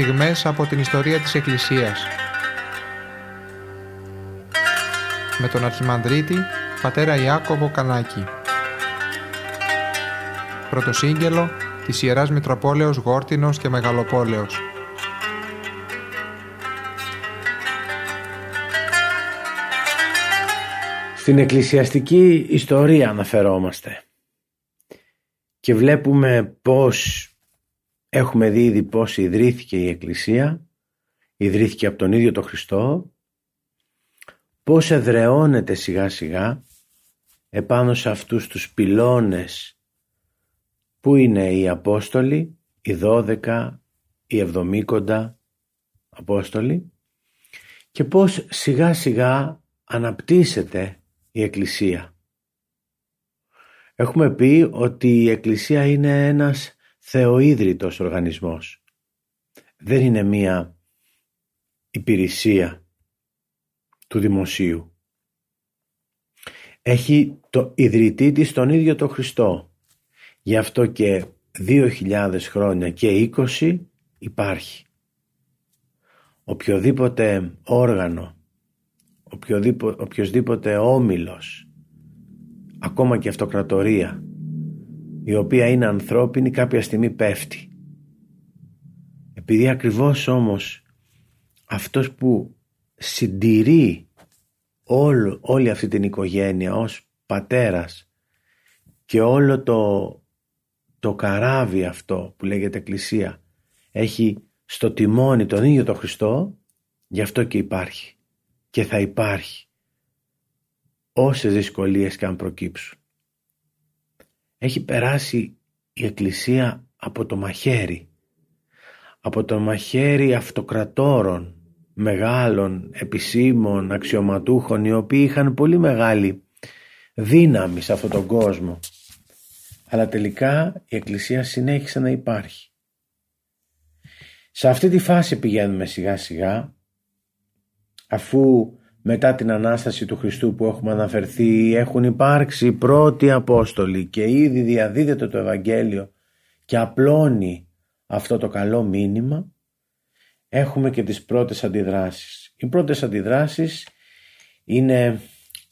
στιγμές από την ιστορία της Εκκλησίας. Με τον Αρχιμανδρίτη, πατέρα Ιάκωβο Κανάκη. Πρωτοσύγγελο της Ιεράς Μητροπόλεως Γόρτινος και Μεγαλοπόλεως. Στην εκκλησιαστική ιστορία αναφερόμαστε και βλέπουμε πώς έχουμε δει ήδη πώς ιδρύθηκε η Εκκλησία, ιδρύθηκε από τον ίδιο τον Χριστό, πώς εδρεώνεται σιγά σιγά επάνω σε αυτούς τους πυλώνες που είναι οι Απόστολοι, οι δώδεκα, οι εβδομήκοντα Απόστολοι και πώς σιγά σιγά αναπτύσσεται η Εκκλησία. Έχουμε πει ότι η Εκκλησία είναι ένας θεοίδρυτος οργανισμός. Δεν είναι μία υπηρεσία του δημοσίου. Έχει το ιδρυτή της τον ίδιο το Χριστό. Γι' αυτό και δύο χιλιάδες χρόνια και 20 υπάρχει. Οποιοδήποτε όργανο, οποιοδήποτε, οποιοδήποτε όμιλος, ακόμα και αυτοκρατορία, η οποία είναι ανθρώπινη κάποια στιγμή πέφτει. Επειδή ακριβώς όμως αυτός που συντηρεί όλο, όλη αυτή την οικογένεια ως πατέρας και όλο το, το καράβι αυτό που λέγεται εκκλησία έχει στο τιμόνι τον ίδιο τον Χριστό γι' αυτό και υπάρχει και θα υπάρχει όσες δυσκολίες και αν προκύψουν έχει περάσει η Εκκλησία από το μαχαίρι από το μαχαίρι αυτοκρατόρων μεγάλων επισήμων αξιωματούχων οι οποίοι είχαν πολύ μεγάλη δύναμη σε αυτόν τον κόσμο. Αλλά τελικά η Εκκλησία συνέχισε να υπάρχει. Σε αυτή τη φάση πηγαίνουμε σιγά σιγά αφού μετά την Ανάσταση του Χριστού που έχουμε αναφερθεί έχουν υπάρξει πρώτοι Απόστολοι και ήδη διαδίδεται το Ευαγγέλιο και απλώνει αυτό το καλό μήνυμα έχουμε και τις πρώτες αντιδράσεις. Οι πρώτες αντιδράσεις είναι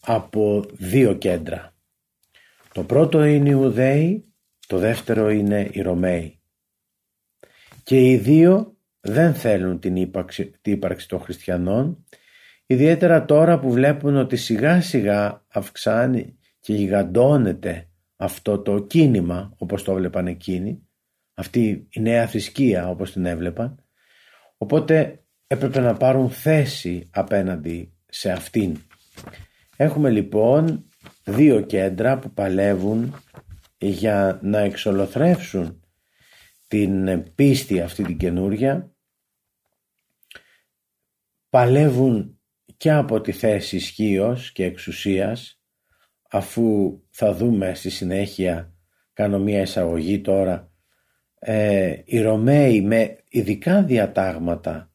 από δύο κέντρα. Το πρώτο είναι οι Ουδαίοι, το δεύτερο είναι οι Ρωμαίοι. Και οι δύο δεν θέλουν την ύπαρξη, την ύπαρξη των χριστιανών Ιδιαίτερα τώρα που βλέπουν ότι σιγά σιγά αυξάνει και γιγαντώνεται αυτό το κίνημα όπως το έβλεπαν εκείνοι, αυτή η νέα θρησκεία όπως την έβλεπαν, οπότε έπρεπε να πάρουν θέση απέναντι σε αυτήν. Έχουμε λοιπόν δύο κέντρα που παλεύουν για να εξολοθρεύσουν την πίστη αυτή την καινούρια παλεύουν και από τη θέση ισχύω και εξουσίας αφού θα δούμε στη συνέχεια κάνω μια εισαγωγή τώρα ε, οι Ρωμαίοι με ειδικά διατάγματα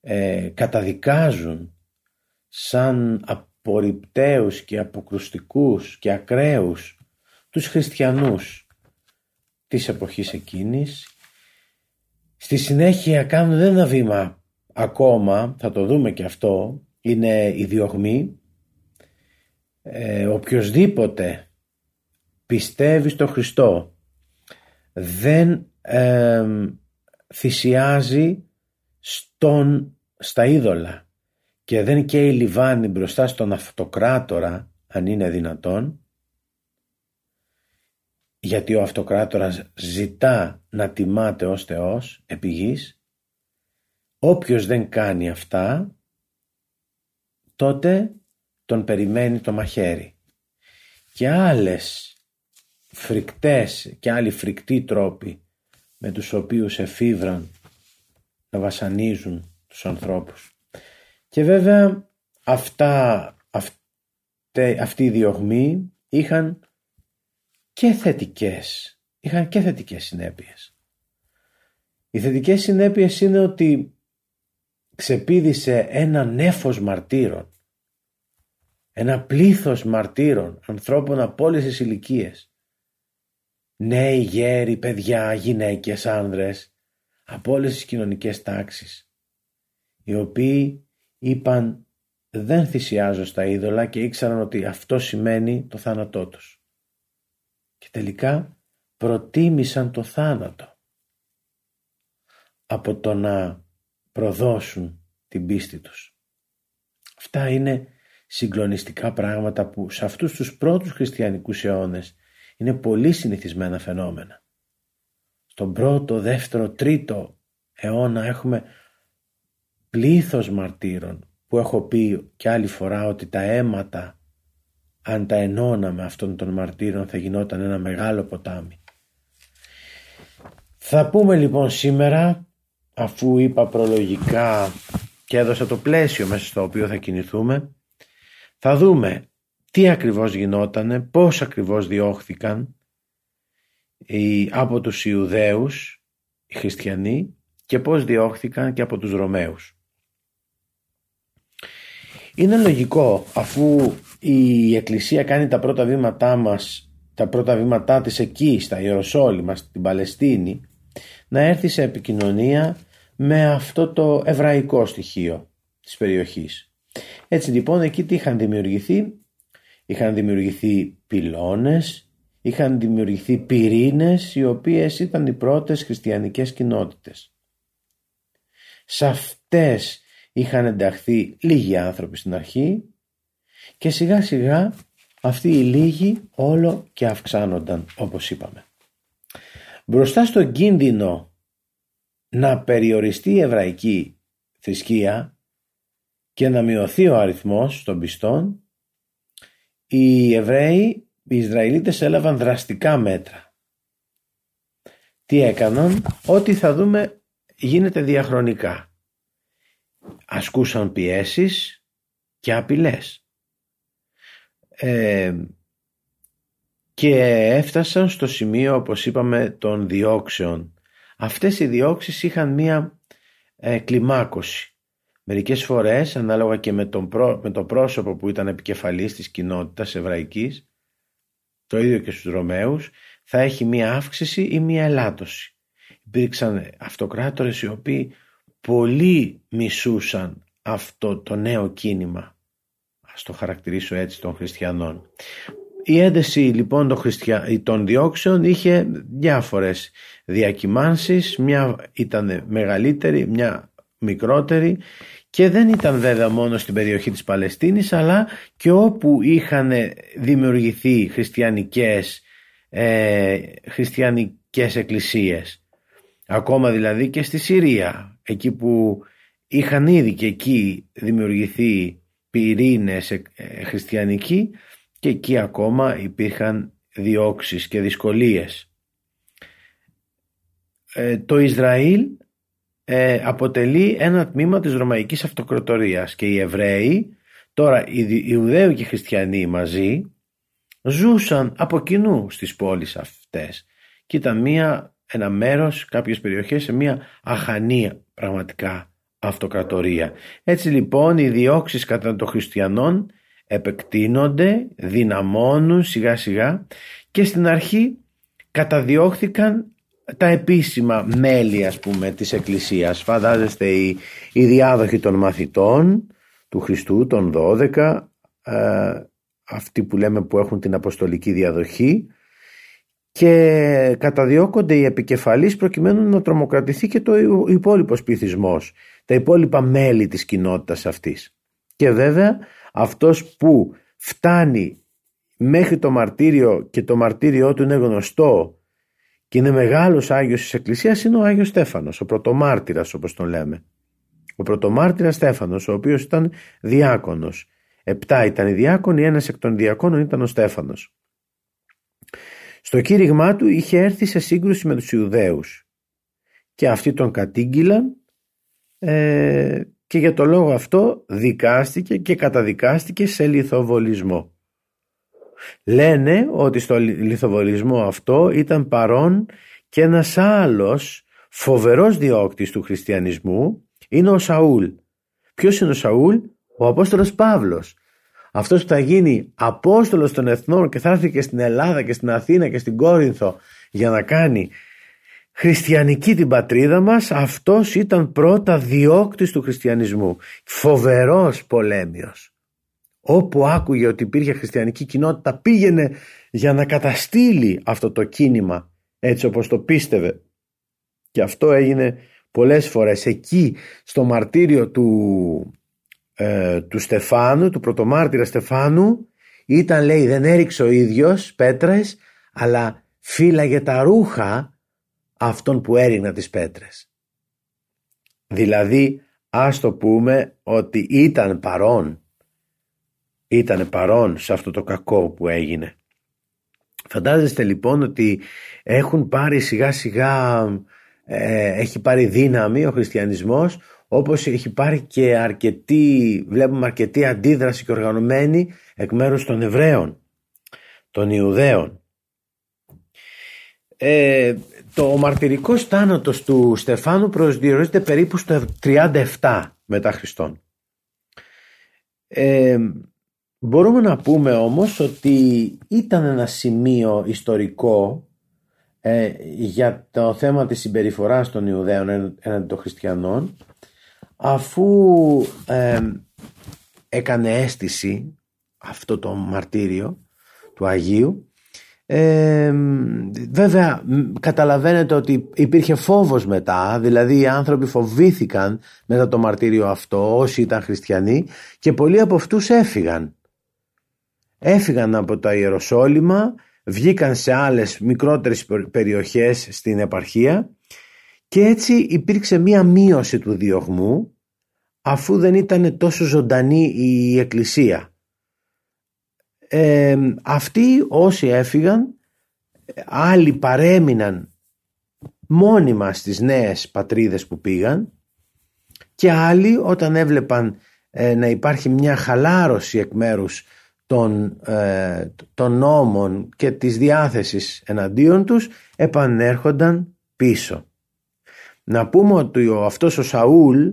ε, καταδικάζουν σαν απορριπταίους και αποκρουστικούς και ακραίους τους χριστιανούς της εποχής εκείνης. Στη συνέχεια κάνουν ένα βήμα ακόμα θα το δούμε και αυτό είναι η διωγμή. Ε, οποιοδήποτε πιστεύει στο Χριστό δεν θυσιάζει στον, στα είδωλα και δεν καίει λιβάνι μπροστά στον αυτοκράτορα αν είναι δυνατόν γιατί ο αυτοκράτορας ζητά να τιμάται ως Θεός επί γης, όποιος δεν κάνει αυτά τότε τον περιμένει το μαχαίρι. Και άλλες φρικτές και άλλοι φρικτοί τρόποι με τους οποίους εφήβραν να βασανίζουν τους ανθρώπους. Και βέβαια αυτά, αυτοί, αυτοί οι διωγμοί είχαν και θετικές, είχαν και θετικές συνέπειες. Οι θετικές συνέπειες είναι ότι ξεπίδησε ένα νέφος μαρτύρων ένα πλήθος μαρτύρων, ανθρώπων από όλες τις ηλικίες. Νέοι, γέροι, παιδιά, γυναίκες, άνδρες, από όλες τις κοινωνικές τάξεις οι οποίοι είπαν δεν θυσιάζω στα είδωλα και ήξεραν ότι αυτό σημαίνει το θάνατό τους. Και τελικά προτίμησαν το θάνατο από το να προδώσουν την πίστη τους. Αυτά είναι συγκλονιστικά πράγματα που σε αυτούς τους πρώτους χριστιανικούς αιώνες είναι πολύ συνηθισμένα φαινόμενα. Στον πρώτο, δεύτερο, τρίτο αιώνα έχουμε πλήθος μαρτύρων που έχω πει και άλλη φορά ότι τα αίματα αν τα ενώναμε αυτών των μαρτύρων θα γινόταν ένα μεγάλο ποτάμι. Θα πούμε λοιπόν σήμερα αφού είπα προλογικά και έδωσα το πλαίσιο μέσα στο οποίο θα κινηθούμε θα δούμε τι ακριβώς γινότανε, πώς ακριβώς διώχθηκαν οι, από τους Ιουδαίους οι χριστιανοί και πώς διώχθηκαν και από τους Ρωμαίους. Είναι λογικό αφού η Εκκλησία κάνει τα πρώτα βήματά μας τα πρώτα βήματά της εκεί στα Ιεροσόλυμα στην Παλαιστίνη να έρθει σε επικοινωνία με αυτό το εβραϊκό στοιχείο της περιοχής. Έτσι λοιπόν εκεί τι είχαν δημιουργηθεί; Είχαν δημιουργηθεί πυλώνες είχαν δημιουργηθεί πυρήνες οι οποίες ήταν οι πρώτες χριστιανικές κοινότητες. Σε αυτές είχαν ενταχθεί λίγοι άνθρωποι στην αρχή και σιγά σιγά αυτοί οι λίγοι όλο και αυξάνονταν όπως είπαμε. Μπροστά στον κίνδυνο να περιοριστεί η εβραϊκή θρησκεία και να μειωθεί ο αριθμός των πιστών οι Εβραίοι, οι Ισραηλίτες έλαβαν δραστικά μέτρα. Τι έκαναν, ό,τι θα δούμε γίνεται διαχρονικά ασκούσαν πιέσεις και απειλές ε, και έφτασαν στο σημείο όπως είπαμε των διώξεων. Αυτές οι διώξεις είχαν μία ε, κλιμάκωση. Μερικές φορές ανάλογα και με, τον με το πρόσωπο που ήταν επικεφαλής της κοινότητας εβραϊκής το ίδιο και στους Ρωμαίους θα έχει μία αύξηση ή μία ελάττωση. Υπήρξαν αυτοκράτορες οι οποίοι πολύ μισούσαν αυτό το νέο κίνημα. Ας το χαρακτηρίσω έτσι των χριστιανών η ένταση λοιπόν των, χριστια... των διώξεων είχε διάφορες διακυμάνσεις. Μια ήταν μεγαλύτερη μια μικρότερη και δεν ήταν βέβαια μόνο στην περιοχή της Παλαιστίνης αλλά και όπου είχαν δημιουργηθεί χριστιανικές, ε, χριστιανικές εκκλησίες. Ακόμα δηλαδή και στη Συρία εκεί που είχαν ήδη και εκεί δημιουργηθεί πυρήνες ε, χριστιανικοί και εκεί ακόμα υπήρχαν διώξεις και δυσκολίες. Ε, το Ισραήλ ε, αποτελεί ένα τμήμα της Ρωμαϊκής Αυτοκρατορίας και οι Εβραίοι, τώρα οι Ιουδαίοι και οι Χριστιανοί μαζί, ζούσαν από κοινού στις πόλεις αυτές και ήταν μία, ένα μέρος, κάποιες περιοχές σε μία αχανία πραγματικά αυτοκρατορία. Έτσι λοιπόν οι διώξεις κατά των χριστιανών επεκτείνονται, δυναμώνουν σιγά σιγά και στην αρχή καταδιώχθηκαν τα επίσημα μέλη ας πούμε της Εκκλησίας. Φαντάζεστε οι, οι διάδοχοι των μαθητών του Χριστού των 12 ε, αυτοί που λέμε που έχουν την αποστολική διαδοχή και καταδιώκονται οι επικεφαλείς προκειμένου να τρομοκρατηθεί και το υπόλοιπος πληθυσμός, τα υπόλοιπα μέλη της κοινότητας αυτής. Και βέβαια αυτός που φτάνει μέχρι το μαρτύριο και το μαρτύριό του είναι γνωστό και είναι μεγάλος Άγιος της Εκκλησίας είναι ο Άγιος Στέφανος, ο πρωτομάρτυρας όπως τον λέμε. Ο πρωτομάρτυρας Στέφανος, ο οποίος ήταν διάκονος. Επτά ήταν οι διάκονοι, ένας εκ των διάκονων ήταν ο Στέφανος. Στο κήρυγμά του είχε έρθει σε σύγκρουση με τους Ιουδαίους και αυτοί τον κατήγγυλαν ε, και για το λόγο αυτό δικάστηκε και καταδικάστηκε σε λιθοβολισμό. Λένε ότι στο λιθοβολισμό αυτό ήταν παρόν και ένας άλλος φοβερός διώκτης του χριστιανισμού είναι ο Σαούλ. Ποιος είναι ο Σαούλ; Ο Απόστολος Παύλος αυτός που θα γίνει Απόστολος των Εθνών και θα έρθει και στην Ελλάδα και στην Αθήνα και στην Κόρινθο για να κάνει χριστιανική την πατρίδα μας αυτός ήταν πρώτα διώκτης του χριστιανισμού. Φοβερός πολέμιος. Όπου άκουγε ότι υπήρχε χριστιανική κοινότητα πήγαινε για να καταστήλει αυτό το κίνημα έτσι όπως το πίστευε. Και αυτό έγινε πολλές φορές. Εκεί στο μαρτύριο του, ε, του Στεφάνου του πρωτομάρτυρα Στεφάνου ήταν λέει δεν έριξε ο ίδιος πέτρες αλλά φύλαγε τα ρούχα αυτών που έριγνα τις πέτρες. Δηλαδή ας το πούμε ότι ήταν παρόν, ήταν παρόν σε αυτό το κακό που έγινε. Φαντάζεστε λοιπόν ότι έχουν πάρει σιγά σιγά, ε, έχει πάρει δύναμη ο χριστιανισμός όπως έχει πάρει και αρκετή, βλέπουμε αρκετή αντίδραση και οργανωμένη εκ μέρους των Εβραίων, των Ιουδαίων. Ε, το μαρτυρικός θάνατος του Στεφάνου προσδιορίζεται περίπου στο 37 μετά Χριστόν. Ε, μπορούμε να πούμε όμως ότι ήταν ένα σημείο ιστορικό ε, για το θέμα της συμπεριφοράς των Ιουδαίων έναντι των χριστιανών αφού ε, έκανε αίσθηση αυτό το μαρτύριο του Αγίου ε, βέβαια καταλαβαίνετε ότι υπήρχε φόβος μετά δηλαδή οι άνθρωποι φοβήθηκαν μετά το μαρτύριο αυτό όσοι ήταν χριστιανοί και πολλοί από αυτούς έφυγαν. Έφυγαν από τα Ιεροσόλυμα βγήκαν σε άλλες μικρότερες περιοχές στην επαρχία και έτσι υπήρξε μία μείωση του διωγμού αφού δεν ήταν τόσο ζωντανή η εκκλησία ε, αυτοί όσοι έφυγαν άλλοι παρέμειναν μόνιμα στις νέες πατρίδες που πήγαν και άλλοι όταν έβλεπαν ε, να υπάρχει μια χαλάρωση εκ μέρους των, ε, των νόμων και της διάθεσης εναντίον τους επανέρχονταν πίσω. Να πούμε ότι ο, αυτός ο Σαούλ,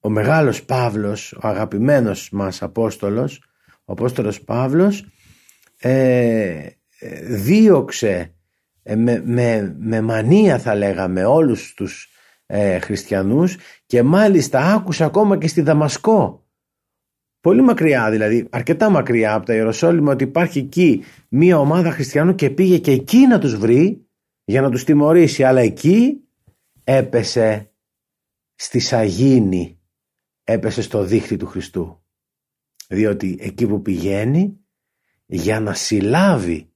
ο μεγάλος Παύλος, ο αγαπημένος μας Απόστολος, ο Απόστολος Παύλος ε, δίωξε ε, με, με, με, μανία θα λέγαμε όλους τους ε, χριστιανούς και μάλιστα άκουσε ακόμα και στη Δαμασκό. Πολύ μακριά δηλαδή αρκετά μακριά από τα Ιεροσόλυμα ότι υπάρχει εκεί μία ομάδα χριστιανών και πήγε και εκεί να τους βρει για να τους τιμωρήσει. Αλλά εκεί έπεσε στη σαγίνη έπεσε στο δίχτυ του Χριστού διότι εκεί που πηγαίνει για να συλλάβει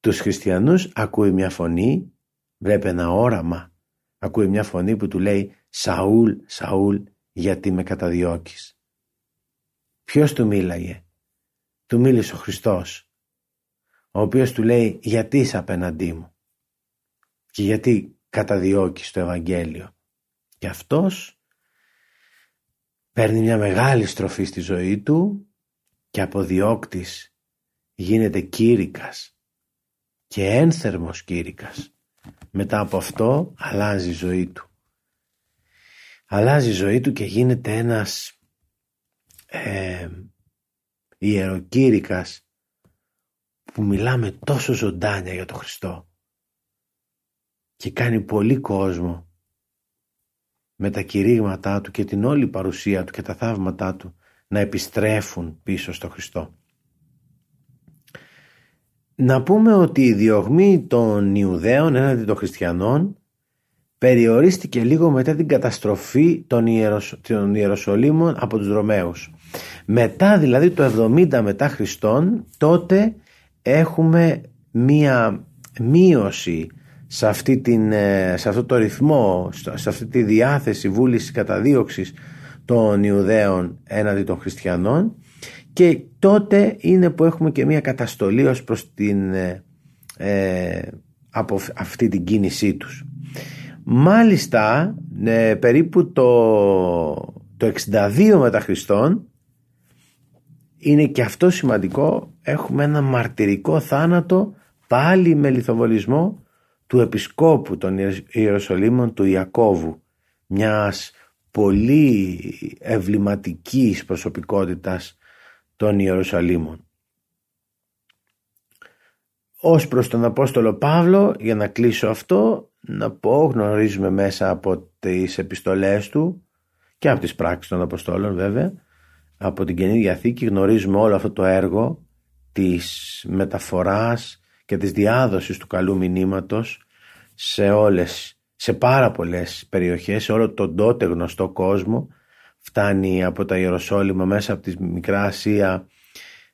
τους χριστιανούς ακούει μια φωνή, βλέπει ένα όραμα, ακούει μια φωνή που του λέει «Σαούλ, Σαούλ, γιατί με καταδιώκεις». Ποιος του μίλαγε, του μίλησε ο Χριστός, ο οποίος του λέει «Γιατί είσαι απέναντί μου» και γιατί καταδιώκεις το Ευαγγέλιο. Και αυτός παίρνει μια μεγάλη στροφή στη ζωή του και από διώκτης γίνεται κήρυκας και ένθερμος κήρυκας. Μετά από αυτό αλλάζει η ζωή του. Αλλάζει η ζωή του και γίνεται ένας ε, ιεροκήρυκας που μιλάμε τόσο ζωντάνια για τον Χριστό και κάνει πολύ κόσμο με τα κηρύγματά του και την όλη παρουσία του και τα θαύματά του να επιστρέφουν πίσω στο Χριστό. Να πούμε ότι η διωγμή των Ιουδαίων έναντι των Χριστιανών περιορίστηκε λίγο μετά την καταστροφή των, Ιεροσ... των Ιεροσολύμων από τους Ρωμαίους. Μετά δηλαδή το 70 μετά Χριστόν τότε έχουμε μία μείωση σε, αυτή την, ε, σε αυτό το ρυθμό, σε αυτή τη διάθεση βούλησης καταδίωξης των Ιουδαίων έναντι των Χριστιανών και τότε είναι που έχουμε και μια καταστολή ως προς την, ε, ε από αυτή την κίνησή τους. Μάλιστα ε, περίπου το, το 62 μετά Χριστόν είναι και αυτό σημαντικό έχουμε ένα μαρτυρικό θάνατο πάλι με λιθοβολισμό του επισκόπου των Ιεροσολύμων του Ιακώβου μιας πολύ ευληματικής προσωπικότητας των Ιεροσολύμων. Ως προς τον Απόστολο Παύλο, για να κλείσω αυτό, να πω γνωρίζουμε μέσα από τις επιστολές του και από τις πράξεις των Αποστόλων βέβαια από την Καινή Διαθήκη γνωρίζουμε όλο αυτό το έργο της μεταφοράς και της διάδοσης του καλού μηνύματος σε όλες, σε πάρα πολλές περιοχές, σε όλο τον τότε γνωστό κόσμο. Φτάνει από τα Ιεροσόλυμα μέσα από τη Μικρά Ασία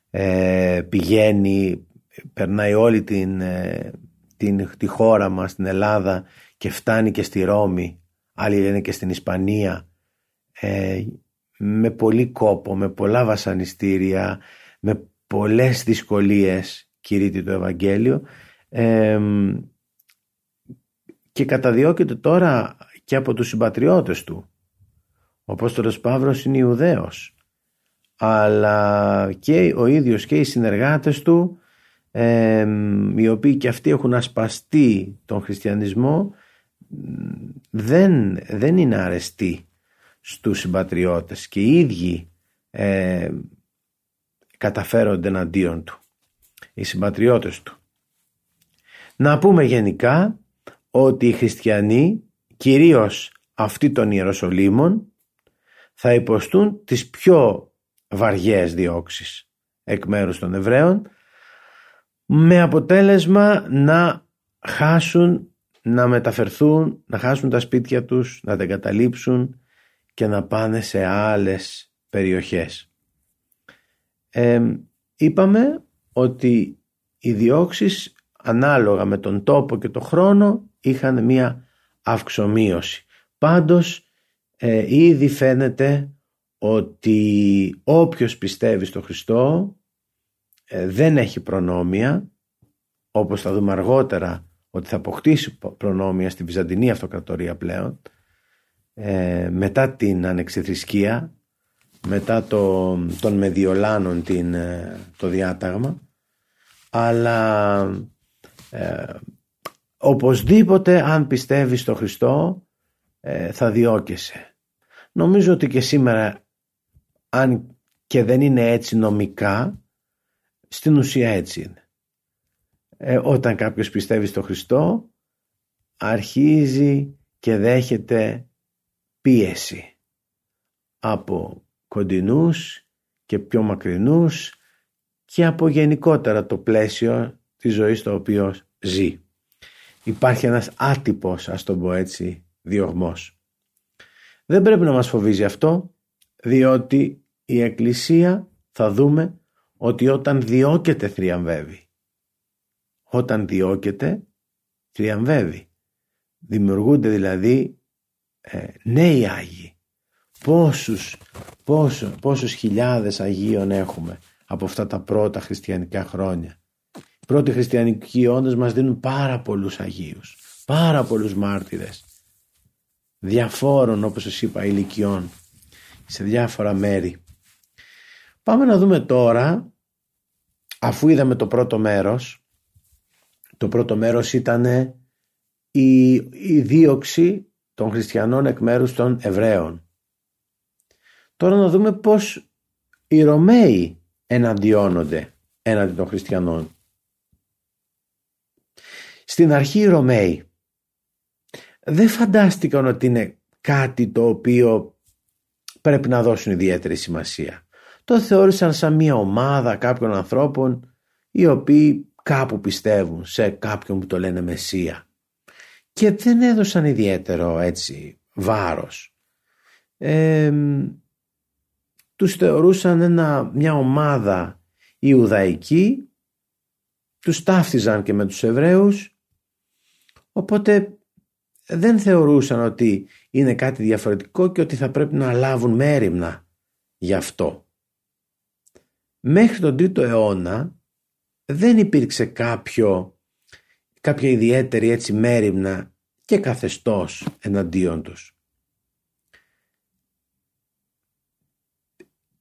ε, πηγαίνει περνάει όλη την, ε, την, τη χώρα μας την Ελλάδα και φτάνει και στη Ρώμη άλλοι λένε και στην Ισπανία ε, με πολύ κόπο, με πολλά βασανιστήρια με πολλές δυσκολίες κηρύττει το Ευαγγέλιο. Και καταδιώκεται τώρα και από τους συμπατριώτες του. Ο Απόστολος Παύρος είναι Ιουδαίος. Αλλά και ο ίδιος και οι συνεργάτες του οι οποίοι και αυτοί έχουν ασπαστεί τον χριστιανισμό δεν, δεν είναι αρεστοί στους συμπατριώτες και οι ίδιοι ε, καταφέρονται εναντίον του οι συμπατριώτες του να πούμε γενικά ότι οι χριστιανοί κυρίως αυτοί των Ιεροσολύμων θα υποστούν τις πιο βαριές διώξεις εκ μέρους των Εβραίων με αποτέλεσμα να χάσουν, να μεταφερθούν, να χάσουν τα σπίτια τους, να τα εγκαταλείψουν και να πάνε σε άλλες περιοχές. είπαμε ότι οι διώξεις ανάλογα με τον τόπο και τον χρόνο είχαν μία αυξομοίωση. Πάντως ε, ήδη φαίνεται ότι όποιος πιστεύει στο Χριστό ε, δεν έχει προνόμια όπως θα δούμε αργότερα ότι θα αποκτήσει προνόμια στη Βυζαντινή Αυτοκρατορία πλέον ε, μετά την ανεξιθρησκεία μετά το, των Μεδιολάνων την, ε, το διάταγμα αλλά ε, οπωσδήποτε αν πιστεύεις στο Χριστό ε, θα διώκεσαι. Νομίζω ότι και σήμερα αν και δεν είναι έτσι νομικά στην ουσία έτσι είναι. Ε, όταν κάποιος πιστεύει στο Χριστό αρχίζει και δέχεται πίεση από κοντινούς και πιο μακρινούς και από γενικότερα το πλαίσιο της ζωής το οποίο ζει. Υπάρχει ένας άτυπος, ας το πω έτσι, διωγμός. Δεν πρέπει να μας φοβίζει αυτό, διότι η Εκκλησία θα δούμε ότι όταν διώκεται θριαμβεύει. Όταν διώκεται θριαμβεύει. Δημιουργούνται δηλαδή ε, νέοι Άγιοι. Πόσους, πόσο, πόσους χιλιάδες Αγίων έχουμε από αυτά τα πρώτα χριστιανικά χρόνια. Οι πρώτοι χριστιανικοί όντως μας δίνουν πάρα πολλούς Αγίους, πάρα πολλούς μάρτυρες, διαφόρων όπως σας είπα ηλικιών, σε διάφορα μέρη. Πάμε να δούμε τώρα, αφού είδαμε το πρώτο μέρος, το πρώτο μέρος ήταν η, η δίωξη των χριστιανών εκ μέρους των Εβραίων. Τώρα να δούμε πώς οι Ρωμαίοι εναντιώνονται έναντι των χριστιανών. Στην αρχή οι Ρωμαίοι δεν φαντάστηκαν ότι είναι κάτι το οποίο πρέπει να δώσουν ιδιαίτερη σημασία. Το θεώρησαν σαν μια ομάδα κάποιων ανθρώπων οι οποίοι κάπου πιστεύουν σε κάποιον που το λένε Μεσσία και δεν έδωσαν ιδιαίτερο έτσι βάρος. Ε, τους θεωρούσαν ένα, μια ομάδα Ιουδαϊκή, τους ταύτιζαν και με τους Εβραίους οπότε δεν θεωρούσαν ότι είναι κάτι διαφορετικό και ότι θα πρέπει να λάβουν μέρημνα γι' αυτό. Μέχρι τον 3ο αιώνα δεν υπήρξε κάποιο, κάποια ιδιαίτερη έτσι μέρημνα και καθεστώς εναντίον τους.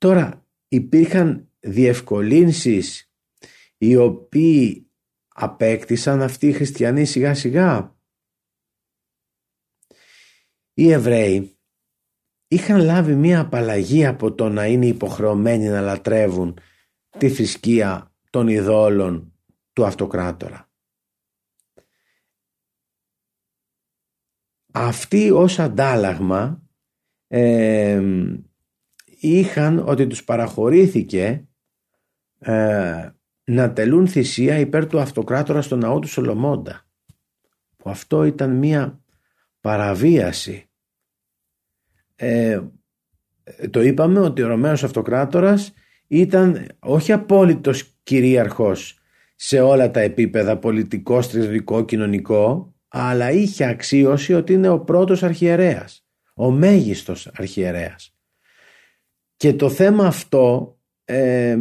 Τώρα υπήρχαν διευκολύνσεις οι οποίοι απέκτησαν αυτοί οι χριστιανοί σιγά σιγά; Οι Εβραίοι είχαν λάβει μία απαλλαγή από το να είναι υποχρεωμένοι να λατρεύουν τη θρησκεία των ειδόλων του αυτοκράτορα. αυτοί ως αντάλλαγμα ε, είχαν ότι τους παραχωρήθηκε ε, να τελούν θυσία υπέρ του αυτοκράτορα στο ναό του Σολομώντα που αυτό ήταν μία παραβίαση. Ε, το είπαμε ότι ο Ρωμαίος Αυτοκράτορας ήταν όχι απόλυτος κυρίαρχος σε όλα τα επίπεδα πολιτικό, στρατιωτικό, κοινωνικό αλλά είχε αξίωση ότι είναι ο πρώτος αρχιερέας ο μέγιστος αρχιερέας και το θέμα αυτό ε,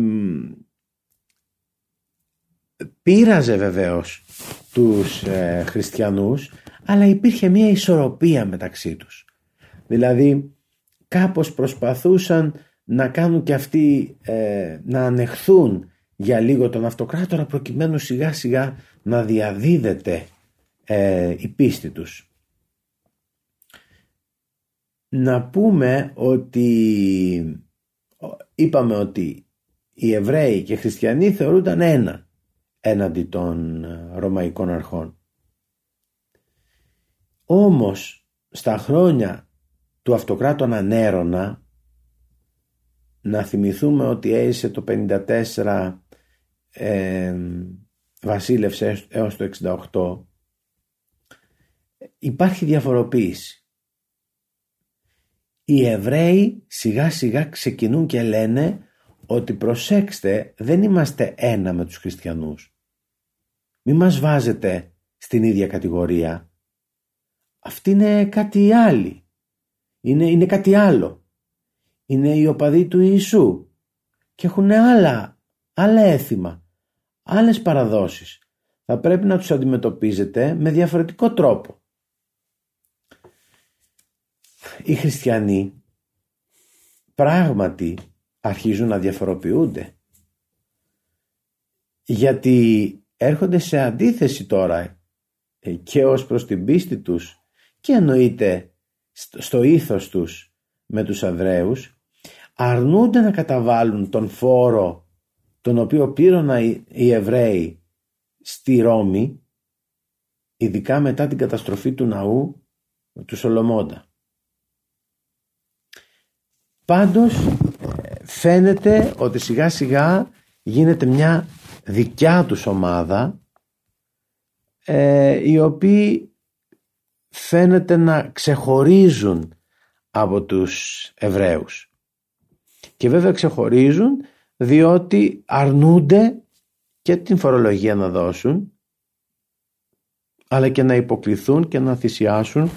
πείραζε βεβαίως τους ε, χριστιανούς αλλά υπήρχε μια ισορροπία μεταξύ τους δηλαδή κάπως προσπαθούσαν να κάνουν και αυτοί ε, να ανεχθούν για λίγο τον αυτοκράτορα προκειμένου σιγά σιγά να διαδίδεται ε, η πίστη τους. Να πούμε ότι είπαμε ότι οι Εβραίοι και οι Χριστιανοί θεωρούνταν ένα έναντι των ε, Ρωμαϊκών αρχών. Όμως στα χρόνια του αυτοκράτονα Νέρονα να θυμηθούμε ότι έζησε το 54 ε, βασίλευσες έως το 68 υπάρχει διαφοροποίηση οι Εβραίοι σιγά σιγά ξεκινούν και λένε ότι προσέξτε δεν είμαστε ένα με τους χριστιανούς μη μας βάζετε στην ίδια κατηγορία αυτή είναι κάτι άλλο είναι, είναι κάτι άλλο. Είναι οι οπαδοί του Ιησού και έχουν άλλα, άλλα έθιμα, άλλες παραδόσεις. Θα πρέπει να τους αντιμετωπίζετε με διαφορετικό τρόπο. Οι χριστιανοί πράγματι αρχίζουν να διαφοροποιούνται γιατί έρχονται σε αντίθεση τώρα ε, και ως προς την πίστη τους και εννοείται στο ήθος τους με τους Αβραίους αρνούνται να καταβάλουν τον φόρο τον οποίο πήραν οι Εβραίοι στη Ρώμη ειδικά μετά την καταστροφή του ναού του Σολομώντα. Πάντως φαίνεται ότι σιγά σιγά γίνεται μια δικιά τους ομάδα ε, οι οποίοι φαίνεται να ξεχωρίζουν από τους Εβραίους. Και βέβαια ξεχωρίζουν διότι αρνούνται και την φορολογία να δώσουν αλλά και να υποκληθούν και να θυσιάσουν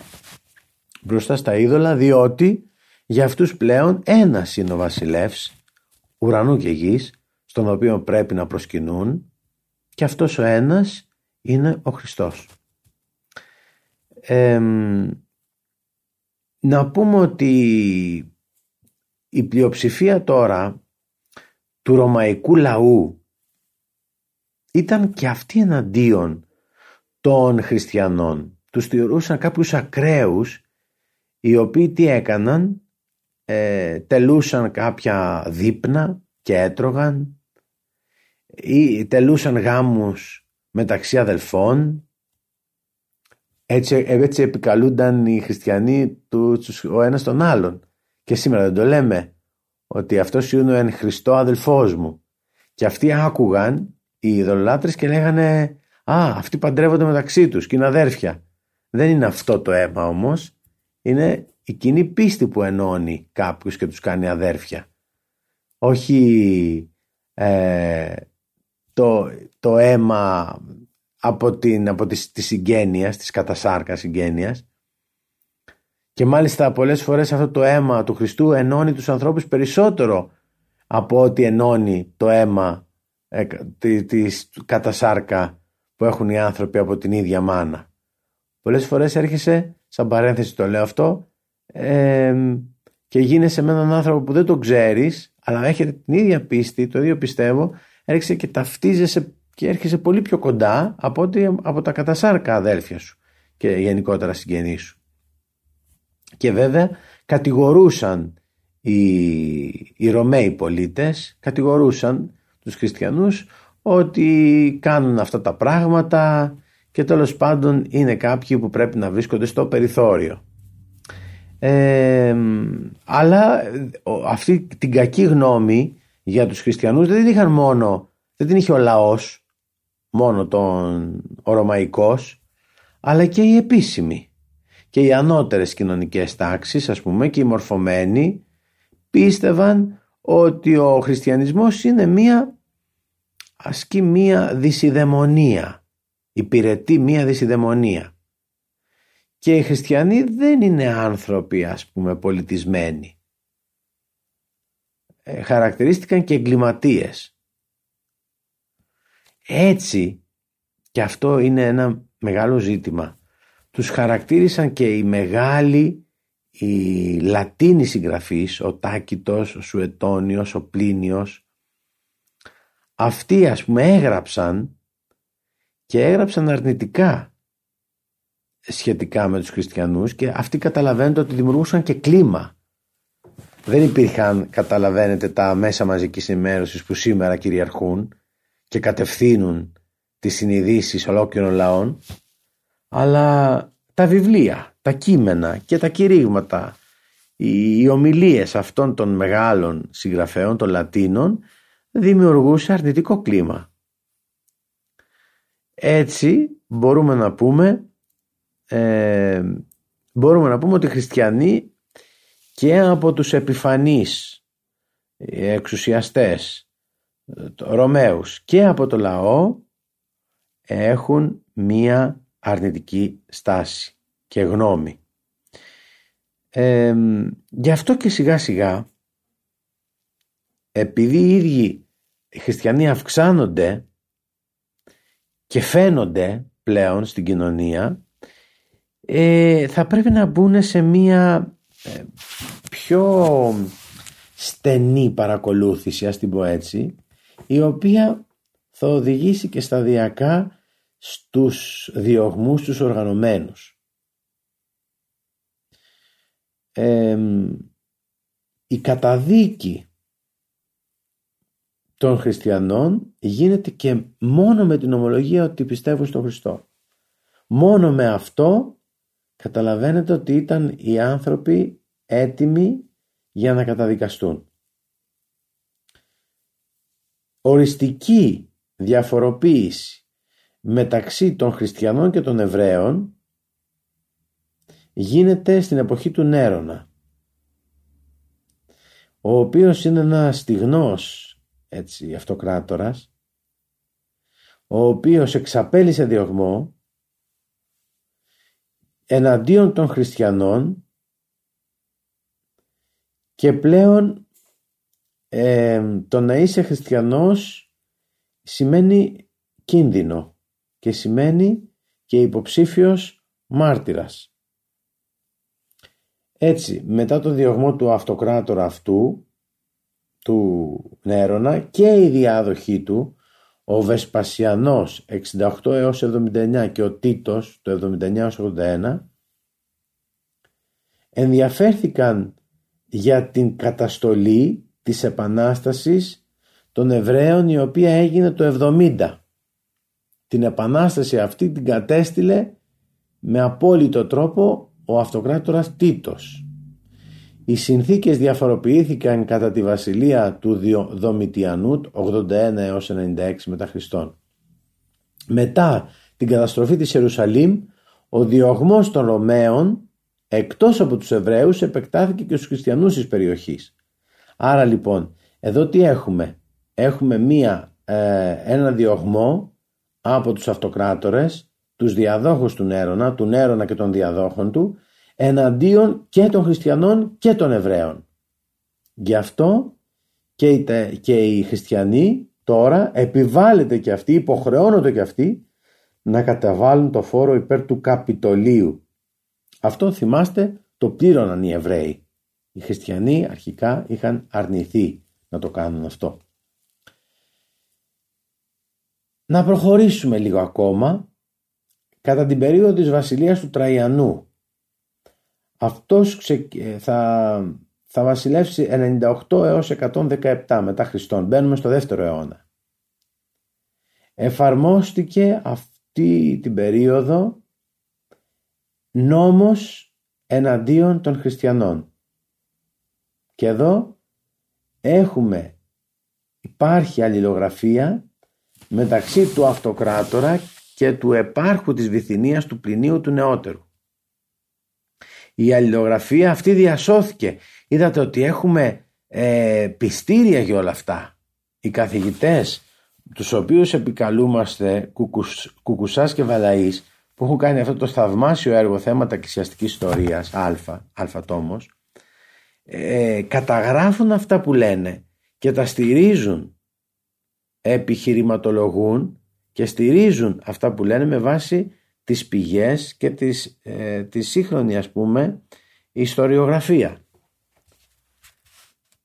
μπροστά στα είδωλα διότι για αυτούς πλέον ένας είναι ο βασιλεύς ουρανού και γης στον οποίο πρέπει να προσκυνούν και αυτός ο ένας είναι ο Χριστός να πούμε ότι η πλειοψηφία τώρα του ρωμαϊκού λαού ήταν και αυτοί εναντίον των χριστιανών. Τους θεωρούσαν κάποιους ακραίους οι οποίοι τι έκαναν; Ε, τελούσαν κάποια δείπνα και έτρωγαν ή τελούσαν γάμους μεταξύ αδελφών έτσι, έτσι επικαλούνταν οι χριστιανοί τους, ο ένας τον άλλον. Και σήμερα δεν το λέμε ότι αυτός είναι ο εν Χριστό αδελφός μου. Και αυτοί άκουγαν οι ειδωλάτρες και λέγανε «Α, αυτοί παντρεύονται μεταξύ τους και είναι αδέρφια». Δεν είναι αυτό το αίμα όμως. Είναι η κοινή πίστη που ενώνει κάποιους και τους κάνει αδέρφια. Όχι ε, το, το αίμα από, την, από τη, της συγγένειας, της κατασάρκας συγγένειας και μάλιστα πολλές φορές αυτό το αίμα του Χριστού ενώνει τους ανθρώπους περισσότερο από ότι ενώνει το αίμα ε, της κατασάρκα που έχουν οι άνθρωποι από την ίδια μάνα. Πολλές φορές έρχεσαι, σαν παρένθεση το λέω αυτό, και γίνεσαι με έναν άνθρωπο που δεν τον ξέρεις, αλλά έχετε την ίδια πίστη, το ίδιο πιστεύω, έρχεσαι και ταυτίζεσαι και έρχεσαι πολύ πιο κοντά από, ότι, από τα κατασάρκα αδέλφια σου και γενικότερα συγγενείς σου. Και βέβαια κατηγορούσαν οι, οι Ρωμαίοι πολίτες, κατηγορούσαν τους χριστιανούς ότι κάνουν αυτά τα πράγματα και τέλος πάντων είναι κάποιοι που πρέπει να βρίσκονται στο περιθώριο. Ε, αλλά αυτή την κακή γνώμη για τους χριστιανούς δεν την είχαν μόνο, δεν την είχε ο λαός, μόνο τον ο Ρωμαϊκός, αλλά και οι επίσημοι. Και οι ανώτερες κοινωνικές τάξεις ας πούμε και οι μορφωμένοι πίστευαν ότι ο χριστιανισμός είναι μία ασκεί μία δυσιδαιμονία υπηρετεί μία δυσιδαιμονία και οι χριστιανοί δεν είναι άνθρωποι ας πούμε πολιτισμένοι. Ε, χαρακτηρίστηκαν και εγκληματίες. Έτσι και αυτό είναι ένα μεγάλο ζήτημα τους χαρακτήρισαν και οι μεγάλοι οι Λατίνοι συγγραφείς, ο Τάκητος, ο Σουετόνιος, ο Πλίνιος αυτοί ας πούμε έγραψαν και έγραψαν αρνητικά σχετικά με τους χριστιανούς και αυτοί καταλαβαίνετε ότι δημιουργούσαν και κλίμα. Δεν υπήρχαν, καταλαβαίνετε, τα μέσα μαζικής ενημέρωσης που σήμερα κυριαρχούν και κατευθύνουν τις συνειδήσεις ολόκληρων λαών, αλλά τα βιβλία, τα κείμενα και τα κηρύγματα, οι ομιλίες αυτών των μεγάλων συγγραφέων, των Λατίνων, δημιουργούσε αρνητικό κλίμα. Έτσι μπορούμε να πούμε ε, μπορούμε να πούμε ότι οι χριστιανοί και από τους επιφανείς εξουσιαστές Ρωμαίους και από το λαό έχουν μία αρνητική στάση και γνώμη. Ε, γι' αυτό και σιγά σιγά επειδή οι ίδιοι οι χριστιανοί αυξάνονται και φαίνονται πλέον στην κοινωνία ε, θα πρέπει να μπουν σε μία ε, πιο στενή παρακολούθηση ας την πω έτσι η οποία θα οδηγήσει και σταδιακά στους διωγμούς τους οργανωμένους. η καταδίκη των χριστιανών γίνεται και μόνο με την ομολογία ότι πιστεύουν στον Χριστό. Μόνο με αυτό καταλαβαίνετε ότι ήταν οι άνθρωποι έτοιμοι για να καταδικαστούν. Οριστική διαφοροποίηση μεταξύ των χριστιανών και των Εβραίων γίνεται στην εποχή του Νέρονα ο οποίος είναι ένας στιγνός έτσι, αυτοκράτορας ο οποίος εξαπέλυσε διωγμό εναντίον των χριστιανών και πλέον ε, το να είσαι χριστιανός σημαίνει κίνδυνο και σημαίνει και υποψήφιος μάρτυρας. Έτσι, μετά το διωγμό του αυτοκράτορα αυτού, του Νέρονα και η διάδοχή του, ο Βεσπασιανός 68 έως 79 και ο Τίτος το 79 έως 81 ενδιαφέρθηκαν για την καταστολή της Επανάστασης των Εβραίων η οποία έγινε το 70. Την Επανάσταση αυτή την κατέστηλε με απόλυτο τρόπο ο αυτοκράτορας Τίτος. Οι συνθήκες διαφοροποιήθηκαν κατά τη βασιλεία του Δομητιανού 81 έως 96 μετά Χριστόν. Μετά την καταστροφή της Ιερουσαλήμ, ο διωγμός των Ρωμαίων εκτός από τους Εβραίους επεκτάθηκε και στους χριστιανούς της περιοχής. Άρα λοιπόν, εδώ τι έχουμε; Έχουμε μία, ε, ένα διωγμό από τους αυτοκράτορες, τους διαδόχους του Νέρονα, του Νέρονα και των διαδόχων του, εναντίον και των χριστιανών και των Εβραίων. Γι' αυτό και οι, και οι χριστιανοί τώρα επιβάλλεται και αυτοί, υποχρεώνονται και αυτοί να καταβάλουν το φόρο υπέρ του Καπιτολίου. Αυτό θυμάστε το πλήρωναν οι Εβραίοι. Οι χριστιανοί αρχικά είχαν αρνηθεί να το κάνουν αυτό. Να προχωρήσουμε λίγο ακόμα κατά την περίοδο της βασιλείας του Τραϊανού αυτός θα, θα βασιλεύσει 98 έως 117 μετά Χριστόν. Μπαίνουμε στο δεύτερο αιώνα. Εφαρμόστηκε αυτή την περίοδο νόμος εναντίον των χριστιανών. Και εδώ έχουμε, υπάρχει αλληλογραφία μεταξύ του αυτοκράτορα και του επάρχου της Βυθινίας του Πληνίου του Νεότερου. Η αλληλογραφία αυτή διασώθηκε. Είδατε ότι έχουμε ε, πιστήρια για όλα αυτά. Οι καθηγητές τους οποίους επικαλούμαστε κουκους, Κουκουσάς και Βαλαής που έχουν κάνει αυτό το θαυμάσιο έργο θέματα εκκλησιαστικής ιστορίας α, α τόμος ε, καταγράφουν αυτά που λένε και τα στηρίζουν επιχειρηματολογούν και στηρίζουν αυτά που λένε με βάση τις πηγές και τις, ε, τη σύγχρονη ας πούμε ιστοριογραφία.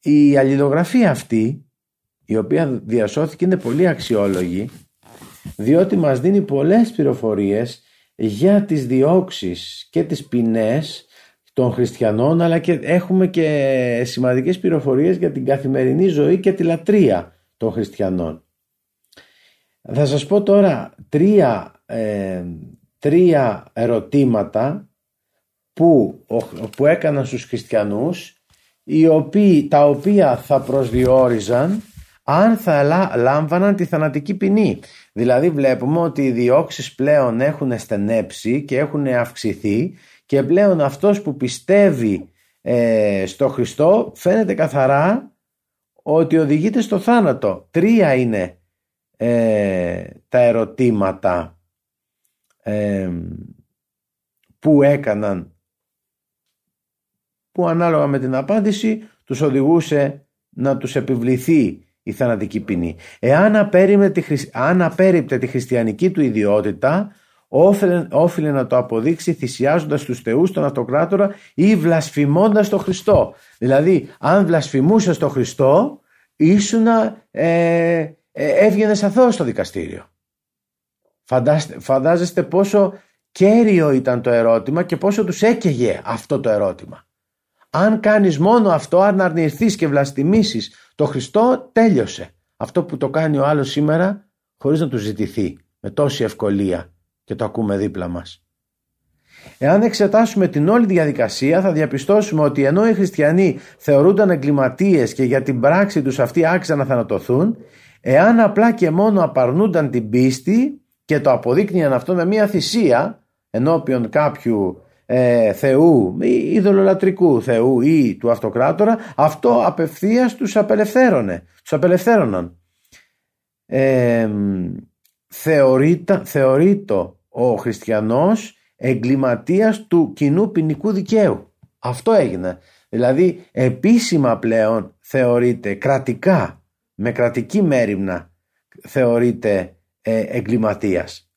Η αλληλογραφία αυτή η οποία διασώθηκε είναι πολύ αξιόλογη διότι μας δίνει πολλές πληροφορίες για τις διώξεις και τις ποινές των χριστιανών αλλά και έχουμε και σημαντικές πληροφορίες για την καθημερινή ζωή και τη λατρεία των χριστιανών. Θα σας πω τώρα τρία, ε, τρία ερωτήματα που, που έκαναν στους χριστιανούς οι οποίοι, τα οποία θα προσδιορίζαν αν θα λάμβαναν τη θανατική ποινή. Δηλαδή βλέπουμε ότι οι διώξεις πλέον έχουν στενέψει και έχουν αυξηθεί και πλέον αυτός που πιστεύει ε, στο Χριστό φαίνεται καθαρά ότι οδηγείται στο θάνατο. Τρία είναι ε, τα ερωτήματα ε, που έκαναν που ανάλογα με την απάντηση τους οδηγούσε να τους επιβληθεί η θανατική ποινή. Εάν απέριπτε τη, χριστιανική του ιδιότητα, όφιλε, όφιλε να το αποδείξει θυσιάζοντας τους θεούς τον αυτοκράτορα ή βλασφημώντας τον Χριστό. Δηλαδή, αν βλασφημούσες τον Χριστό, ήσουν ε, ε, έβγαινες αθώος στο δικαστήριο. Φαντάζεστε πόσο κέριο ήταν το ερώτημα και πόσο τους έκαιγε αυτό το ερώτημα. Αν κάνεις μόνο αυτό, αν αρνηθείς και βλαστημίσεις το Χριστό, τέλειωσε. Αυτό που το κάνει ο άλλος σήμερα χωρίς να του ζητηθεί με τόση ευκολία και το ακούμε δίπλα μας. Εάν εξετάσουμε την όλη διαδικασία θα διαπιστώσουμε ότι ενώ οι χριστιανοί θεωρούνταν εγκληματίες και για την πράξη τους αυτοί άξαν να θανατωθούν, Εάν απλά και μόνο απαρνούνταν την πίστη και το αποδείκνυαν αυτό με μια θυσία ενώπιον κάποιου ε, θεού ή ειδωλολατρικού θεού ή του αυτοκράτορα αυτό απευθείας τους απελευθέρωνε τους απελευθέρωναν. Ε, θεωρείται ο χριστιανός εγκληματίας του κοινού ποινικού δικαίου. Αυτό έγινε. Δηλαδή επίσημα πλέον θεωρείται κρατικά με κρατική μέρημνα θεωρείται ε, εγκληματίας.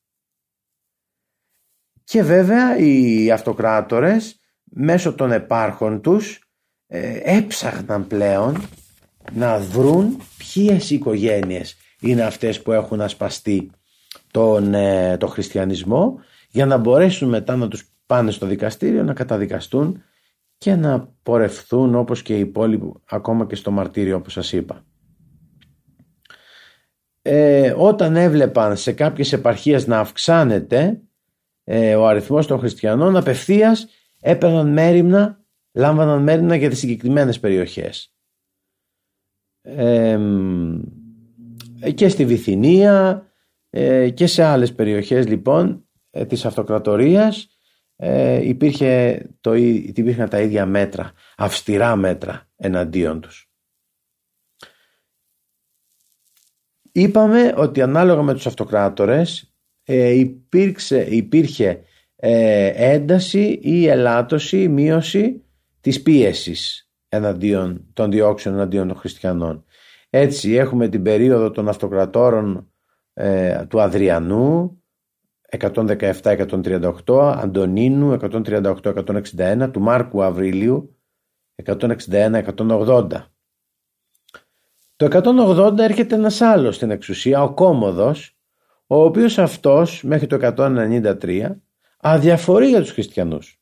Και βέβαια οι αυτοκράτορες μέσω των επάρχων τους ε, έψαχναν πλέον να βρουν ποιες οικογένειες είναι αυτές που έχουν ασπαστεί τον, ε, τον χριστιανισμό για να μπορέσουν μετά να τους πάνε στο δικαστήριο να καταδικαστούν και να πορευθούν όπως και οι υπόλοιποι ακόμα και στο μαρτύριο όπως σας είπα ε, όταν έβλεπαν σε κάποιες επαρχίες να αυξάνεται ε, ο αριθμός των χριστιανών απευθείας έπαιρναν μέρημνα, λάμβαναν μέρημνα για τις συγκεκριμένες περιοχές. Ε, και στη Βυθινία ε, και σε άλλες περιοχές λοιπόν ε, της αυτοκρατορίας ε, υπήρχε το, υπήρχαν τα ίδια μέτρα, αυστηρά μέτρα εναντίον τους. Είπαμε ότι ανάλογα με τους αυτοκράτορες ε, υπήρξε, υπήρχε ε, ένταση ή ελάττωση ή μείωση της πίεσης εναντίον των διώξεων εναντίον των χριστιανών. Έτσι έχουμε την περίοδο των αυτοκρατόρων ε, του Αδριανού 117-138, Αντωνίνου 138-161, του Μάρκου Αβρίλιου 161-180. Το 180 έρχεται ένας άλλος στην εξουσία, ο Κόμοδος, ο οποίος αυτός μέχρι το 193 αδιαφορεί για τους χριστιανούς.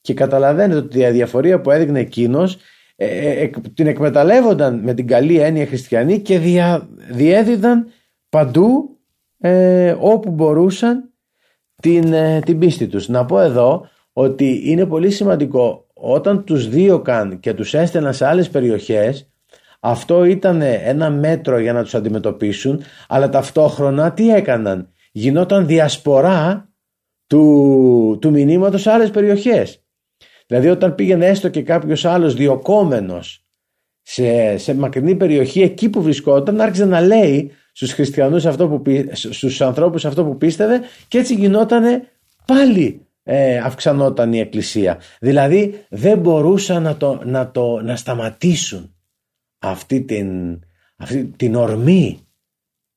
Και καταλαβαίνετε ότι η αδιαφορία που έδειχνε εκείνος ε, ε, ε, την εκμεταλλεύονταν με την καλή έννοια χριστιανοί και δια, διέδιδαν παντού ε, όπου μπορούσαν την, ε, την πίστη τους. Να πω εδώ ότι είναι πολύ σημαντικό όταν τους δίωκαν και τους έστελναν σε άλλες περιοχές αυτό ήταν ένα μέτρο για να τους αντιμετωπίσουν αλλά ταυτόχρονα τι έκαναν; Γινόταν διασπορά του, του μηνύματος σε άλλες περιοχές. Δηλαδή όταν πήγαινε έστω και κάποιος άλλος διοκόμενος σε, σε μακρινή περιοχή εκεί που βρισκόταν άρχισε να λέει στους χριστιανούς αυτό που, στους ανθρώπους αυτό που πίστευε και έτσι γινόταν πάλι ε, αυξανόταν η εκκλησία. Δηλαδή δεν μπορούσαν να, το, να, το, να σταματήσουν αυτή την, αυτή την ορμή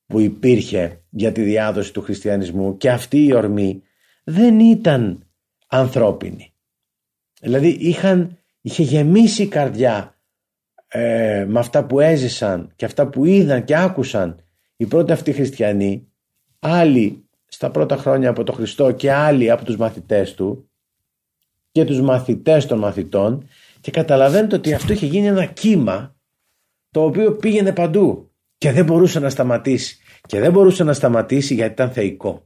που υπήρχε για τη διάδοση του χριστιανισμού και αυτή η ορμή δεν ήταν ανθρώπινη. Δηλαδή είχαν, είχε γεμίσει η καρδιά ε, με αυτά που έζησαν και αυτά που είδαν και άκουσαν οι πρώτοι αυτοί χριστιανοί, άλλοι στα πρώτα χρόνια από τον Χριστό και άλλοι από τους μαθητές του και τους μαθητές των μαθητών και καταλαβαίνετε ότι αυτό είχε γίνει ένα κύμα το οποίο πήγαινε παντού και δεν μπορούσε να σταματήσει. Και δεν μπορούσε να σταματήσει γιατί ήταν θεϊκό.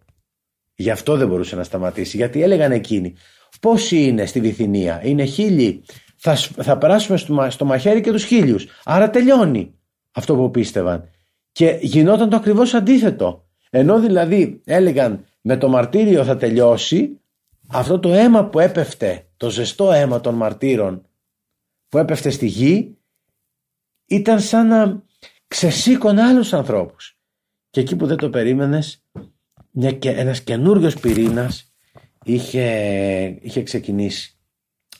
Γι' αυτό δεν μπορούσε να σταματήσει. Γιατί έλεγαν εκείνοι πόσοι είναι στη Βυθινία; Είναι χίλιοι θα, θα περάσουμε στο, στο μαχαίρι και τους χίλιους. Άρα τελειώνει αυτό που πίστευαν. Και γινόταν το ακριβώς αντίθετο. Ενώ δηλαδή έλεγαν με το μαρτύριο θα τελειώσει, αυτό το αίμα που έπεφτε, το ζεστό αίμα των μαρτύρων που έπεφτε στη γη, ήταν σαν να ξεσήκωνε άλλους ανθρώπους. Και εκεί που δεν το περίμενες, μια, ένας καινούριος πυρήνας είχε, είχε ξεκινήσει.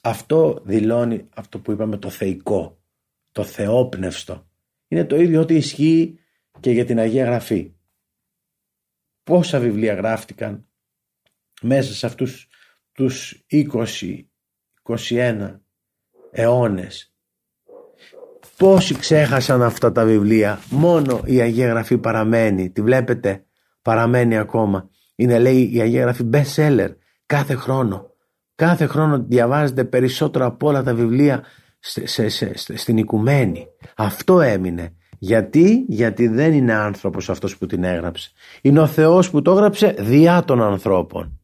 Αυτό δηλώνει αυτό που είπαμε το θεϊκό, το θεόπνευστο. Είναι το ίδιο ότι ισχύει και για την Αγία Γραφή. Πόσα βιβλία γράφτηκαν μέσα σε αυτούς τους 20-21 αιώνες. Πόσοι ξέχασαν αυτά τα βιβλία. Μόνο η Αγία Γραφή παραμένει. Τη βλέπετε παραμένει ακόμα. Είναι λέει η Αγία Γραφή best seller κάθε χρόνο. Κάθε χρόνο διαβάζετε περισσότερο από όλα τα βιβλία σε, σε, στην οικουμένη. Αυτό έμεινε. Γιατί, γιατί δεν είναι άνθρωπος αυτός που την έγραψε. Είναι ο Θεός που το έγραψε διά των ανθρώπων.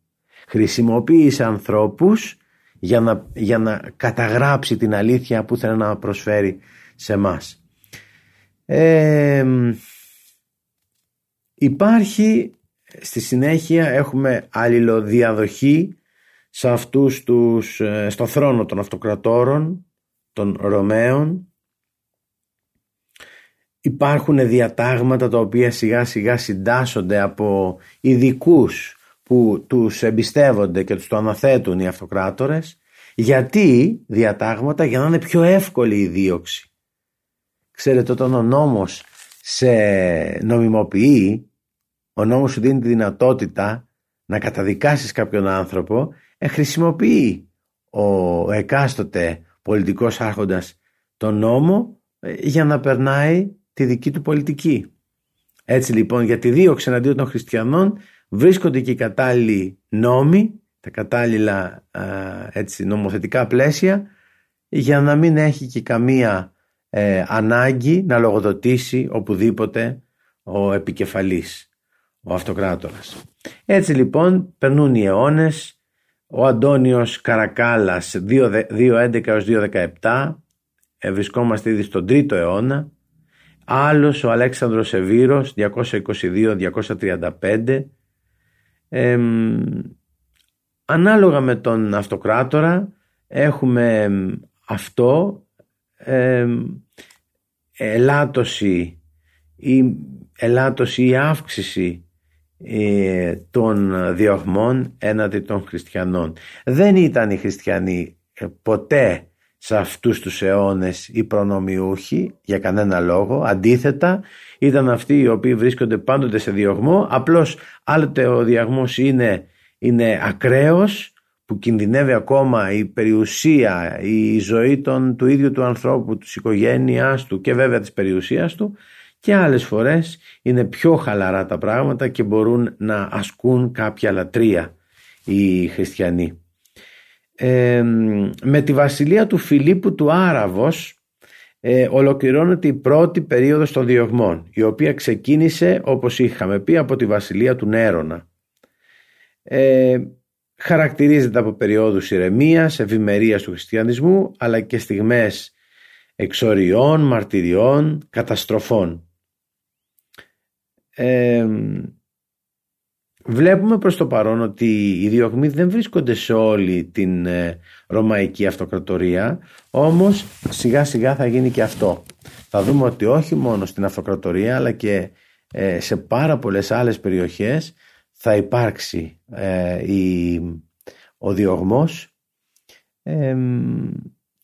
Χρησιμοποίησε ανθρώπους για να, για να καταγράψει την αλήθεια που θέλει να προσφέρει σε μας. υπάρχει στη συνέχεια έχουμε αλληλοδιαδοχή σε αυτούς τους, ε, στο θρόνο των αυτοκρατόρων, των Ρωμαίων. Υπάρχουν διατάγματα τα οποία σιγά σιγά συντάσσονται από ειδικούς που τους εμπιστεύονται και τους το αναθέτουν οι αυτοκράτορες. Γιατί διατάγματα; Για να είναι πιο εύκολη η δίωξη. Ξέρετε όταν ο νόμος σε νομιμοποιεί, ο νόμος σου δίνει τη δυνατότητα να καταδικάσεις κάποιον άνθρωπο ε, χρησιμοποιεί ο εκάστοτε πολιτικός άρχοντας τον νόμο ε, για να περνάει τη δική του πολιτική. Έτσι λοιπόν για τη δίωξη εναντίον των χριστιανών βρίσκονται και οι κατάλληλοι νόμοι, τα κατάλληλα έτσι, νομοθετικά πλαίσια για να μην έχει και καμία ε, ανάγκη να λογοδοτήσει οπουδήποτε ο επικεφαλής, ο αυτοκράτορας. Έτσι λοιπόν περνούν οι αιώνες. Ο Αντώνιος Καρακάλας 2.11 έως 2.17 ε, βρισκόμαστε ήδη στον 3ο αιώνα. Άλλος ο Αλέξανδρος Σεβίρος 222-235 ανάλογα με τον αυτοκράτορα έχουμε αυτό ελάττωση ή ελάττωση ή αύξηση ε, των διωγμών έναντι των χριστιανών. Δεν ήταν οι χριστιανοί ε, ποτέ σε αυτούς τους αιώνες οι προνομιούχοι για κανένα λόγο. Αντίθετα ήταν αυτοί οι οποίοι βρίσκονται πάντοτε σε διωγμό. Απλώς άλλοτε ο διαγμός είναι, είναι ακραίος που κινδυνεύει ακόμα η περιουσία, η ζωή των, του ίδιου του ανθρώπου, της οικογένειάς του και βέβαια της περιουσίας του και άλλες φορές είναι πιο χαλαρά τα πράγματα και μπορούν να ασκούν κάποια λατρεία οι χριστιανοί. με τη βασιλεία του Φιλίππου του Άραβος ε, ολοκληρώνεται η πρώτη περίοδος των διωγμών η οποία ξεκίνησε όπως είχαμε πει από τη βασιλεία του Νέρονα. Ε, χαρακτηρίζεται από περιόδους ηρεμίας, ευημερίας του χριστιανισμού αλλά και στιγμές εξοριών, μαρτυριών, καταστροφών. Ε, βλέπουμε προς το παρόν ότι οι διωγμοί δεν βρίσκονται σε όλη την ε, Ρωμαϊκή Αυτοκρατορία όμως σιγά σιγά θα γίνει και αυτό. Θα δούμε ότι όχι μόνο στην Αυτοκρατορία αλλά και ε, σε πάρα πολλές άλλες περιοχές θα υπάρξει ε, η, ο διωγμός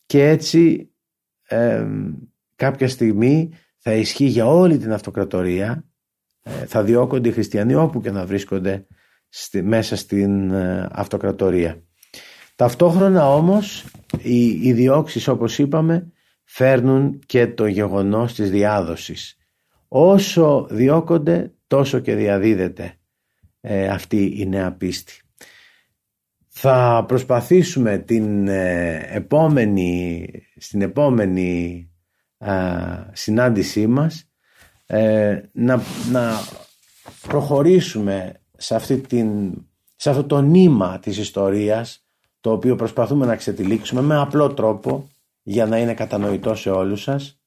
και έτσι κάποια στιγμή θα ισχύει για όλη την Αυτοκρατορία ε, θα διώκονται οι χριστιανοί όπου και να βρίσκονται στη, μέσα στην ε, αυτοκρατορία. Ταυτόχρονα όμως οι, οι διώξεις όπως είπαμε φέρνουν και το γεγονός της διάδοσης. Όσο διώκονται τόσο και διαδίδεται ε, αυτή η νέα πίστη. Θα προσπαθήσουμε την επόμενη, στην επόμενη συνάντησή μας ε, να, να προχωρήσουμε σε, αυτή την, σε αυτό το νήμα της ιστορίας το οποίο προσπαθούμε να ξετυλίξουμε με απλό τρόπο για να είναι κατανοητό σε όλους σας ε,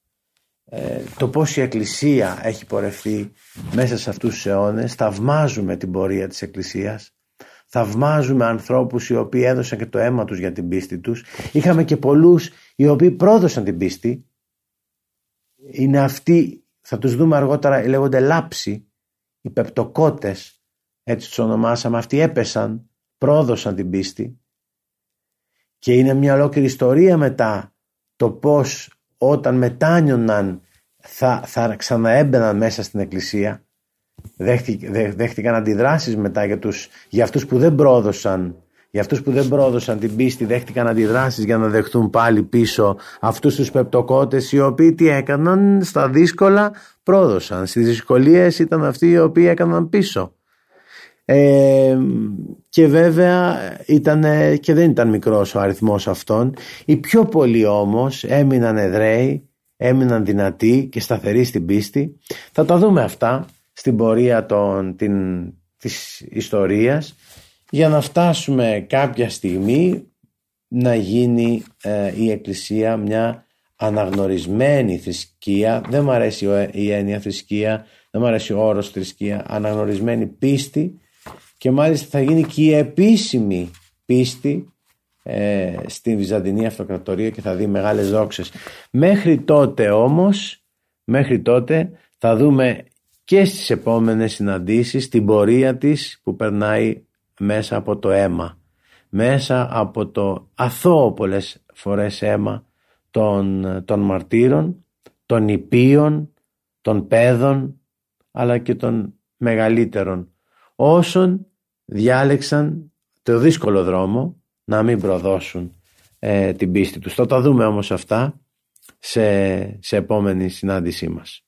το πώς η Εκκλησία έχει πορευτεί μέσα σε αυτούς τους αιώνες θαυμάζουμε την πορεία της Εκκλησίας. Θαυμάζουμε ανθρώπους οι οποίοι έδωσαν και το αίμα τους για την πίστη τους. Είχαμε και πολλούς οι οποίοι πρόδωσαν την πίστη. Είναι αυτοί θα τους δούμε αργότερα λέγονται λάψοι, οι πεπτοκότες, έτσι τους ονομάσαμε, αυτοί έπεσαν, πρόδωσαν την πίστη. Και είναι μια ολόκληρη ιστορία μετά το πώς όταν μετάνιωναν θα, θα ξαναέμπαιναν μέσα στην εκκλησία δέχτηκαν αντιδράσεις μετά για, τους, για αυτούς που δεν πρόδωσαν για αυτούς που δεν πρόδωσαν την πίστη δέχτηκαν αντιδράσεις για να δεχτούν πάλι πίσω αυτούς τους πεπτοκότες οι οποίοι τι έκαναν στα δύσκολα πρόδωσαν. Στις δυσκολίες ήταν αυτοί οι οποίοι έκαναν πίσω. Ε, και βέβαια ήταν, και δεν ήταν μικρός ο αριθμός αυτών. Οι πιο πολλοί όμως έμειναν εδραίοι, έμειναν δυνατοί και σταθεροί στην πίστη. Θα τα δούμε αυτά στην πορεία των, την, της ιστορίας για να φτάσουμε κάποια στιγμή να γίνει ε, η Εκκλησία μια αναγνωρισμένη θρησκεία δεν μου αρέσει η έννοια θρησκεία δεν μου αρέσει ο όρος θρησκεία αναγνωρισμένη πίστη και μάλιστα θα γίνει και η επίσημη πίστη ε, στην Βυζαντινή Αυτοκρατορία και θα δει μεγάλες δόξες. Μέχρι τότε όμως μέχρι τότε θα δούμε και στις επόμενες συναντήσεις την πορεία της που περνάει μέσα από το αίμα, μέσα από το αθώο πολλές φορές αίμα των, των μαρτύρων, των υπείων, των παιδών, αλλά και των μεγαλύτερων, όσων διάλεξαν το δύσκολο δρόμο να μην προδώσουν ε, την πίστη τους. Θα τα δούμε όμως αυτά σε, σε επόμενη συνάντησή μας.